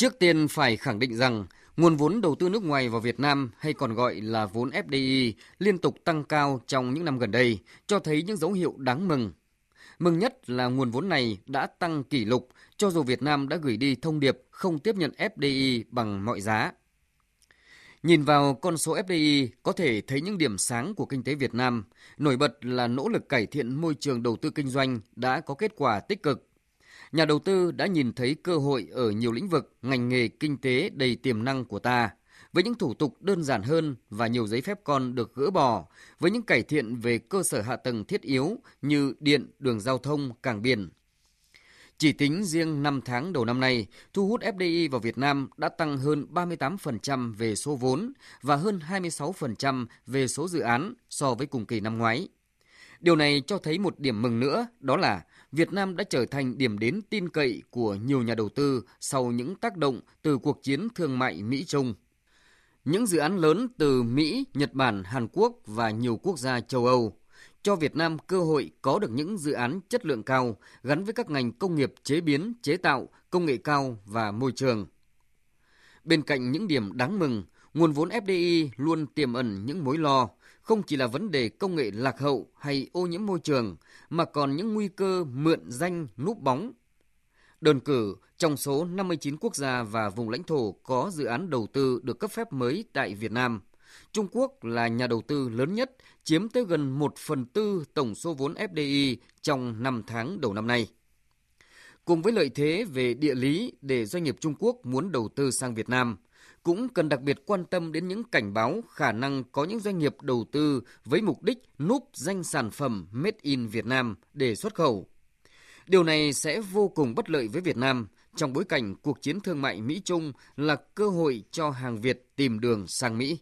Trước tiên phải khẳng định rằng nguồn vốn đầu tư nước ngoài vào Việt Nam hay còn gọi là vốn FDI liên tục tăng cao trong những năm gần đây, cho thấy những dấu hiệu đáng mừng. Mừng nhất là nguồn vốn này đã tăng kỷ lục cho dù Việt Nam đã gửi đi thông điệp không tiếp nhận FDI bằng mọi giá. Nhìn vào con số FDI có thể thấy những điểm sáng của kinh tế Việt Nam, nổi bật là nỗ lực cải thiện môi trường đầu tư kinh doanh đã có kết quả tích cực. Nhà đầu tư đã nhìn thấy cơ hội ở nhiều lĩnh vực, ngành nghề kinh tế đầy tiềm năng của ta, với những thủ tục đơn giản hơn và nhiều giấy phép con được gỡ bỏ, với những cải thiện về cơ sở hạ tầng thiết yếu như điện, đường giao thông, cảng biển, chỉ tính riêng 5 tháng đầu năm nay, thu hút FDI vào Việt Nam đã tăng hơn 38% về số vốn và hơn 26% về số dự án so với cùng kỳ năm ngoái. Điều này cho thấy một điểm mừng nữa, đó là Việt Nam đã trở thành điểm đến tin cậy của nhiều nhà đầu tư sau những tác động từ cuộc chiến thương mại Mỹ-Trung. Những dự án lớn từ Mỹ, Nhật Bản, Hàn Quốc và nhiều quốc gia châu Âu cho Việt Nam cơ hội có được những dự án chất lượng cao gắn với các ngành công nghiệp chế biến, chế tạo, công nghệ cao và môi trường. Bên cạnh những điểm đáng mừng, nguồn vốn FDI luôn tiềm ẩn những mối lo, không chỉ là vấn đề công nghệ lạc hậu hay ô nhiễm môi trường, mà còn những nguy cơ mượn danh núp bóng. Đơn cử, trong số 59 quốc gia và vùng lãnh thổ có dự án đầu tư được cấp phép mới tại Việt Nam – Trung Quốc là nhà đầu tư lớn nhất, chiếm tới gần 1 phần tư tổng số vốn FDI trong 5 tháng đầu năm nay. Cùng với lợi thế về địa lý để doanh nghiệp Trung Quốc muốn đầu tư sang Việt Nam, cũng cần đặc biệt quan tâm đến những cảnh báo khả năng có những doanh nghiệp đầu tư với mục đích núp danh sản phẩm Made in Việt Nam để xuất khẩu. Điều này sẽ vô cùng bất lợi với Việt Nam trong bối cảnh cuộc chiến thương mại Mỹ-Trung là cơ hội cho hàng Việt tìm đường sang Mỹ.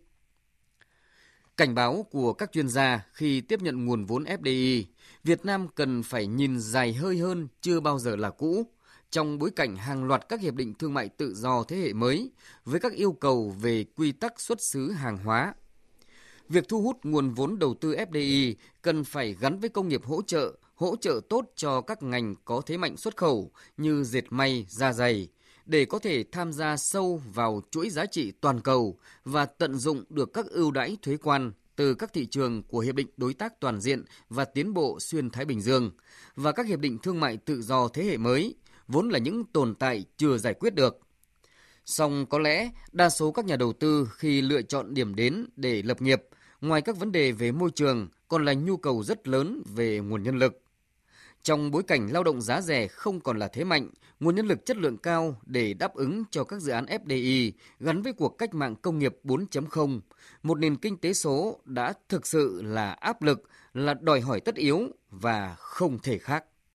Cảnh báo của các chuyên gia khi tiếp nhận nguồn vốn FDI, Việt Nam cần phải nhìn dài hơi hơn chưa bao giờ là cũ, trong bối cảnh hàng loạt các hiệp định thương mại tự do thế hệ mới với các yêu cầu về quy tắc xuất xứ hàng hóa. Việc thu hút nguồn vốn đầu tư FDI cần phải gắn với công nghiệp hỗ trợ, hỗ trợ tốt cho các ngành có thế mạnh xuất khẩu như dệt may, da dày, để có thể tham gia sâu vào chuỗi giá trị toàn cầu và tận dụng được các ưu đãi thuế quan từ các thị trường của Hiệp định Đối tác Toàn diện và Tiến bộ Xuyên Thái Bình Dương và các hiệp định thương mại tự do thế hệ mới, vốn là những tồn tại chưa giải quyết được. Song có lẽ đa số các nhà đầu tư khi lựa chọn điểm đến để lập nghiệp, ngoài các vấn đề về môi trường còn là nhu cầu rất lớn về nguồn nhân lực. Trong bối cảnh lao động giá rẻ không còn là thế mạnh, nguồn nhân lực chất lượng cao để đáp ứng cho các dự án FDI gắn với cuộc cách mạng công nghiệp 4.0, một nền kinh tế số đã thực sự là áp lực, là đòi hỏi tất yếu và không thể khác.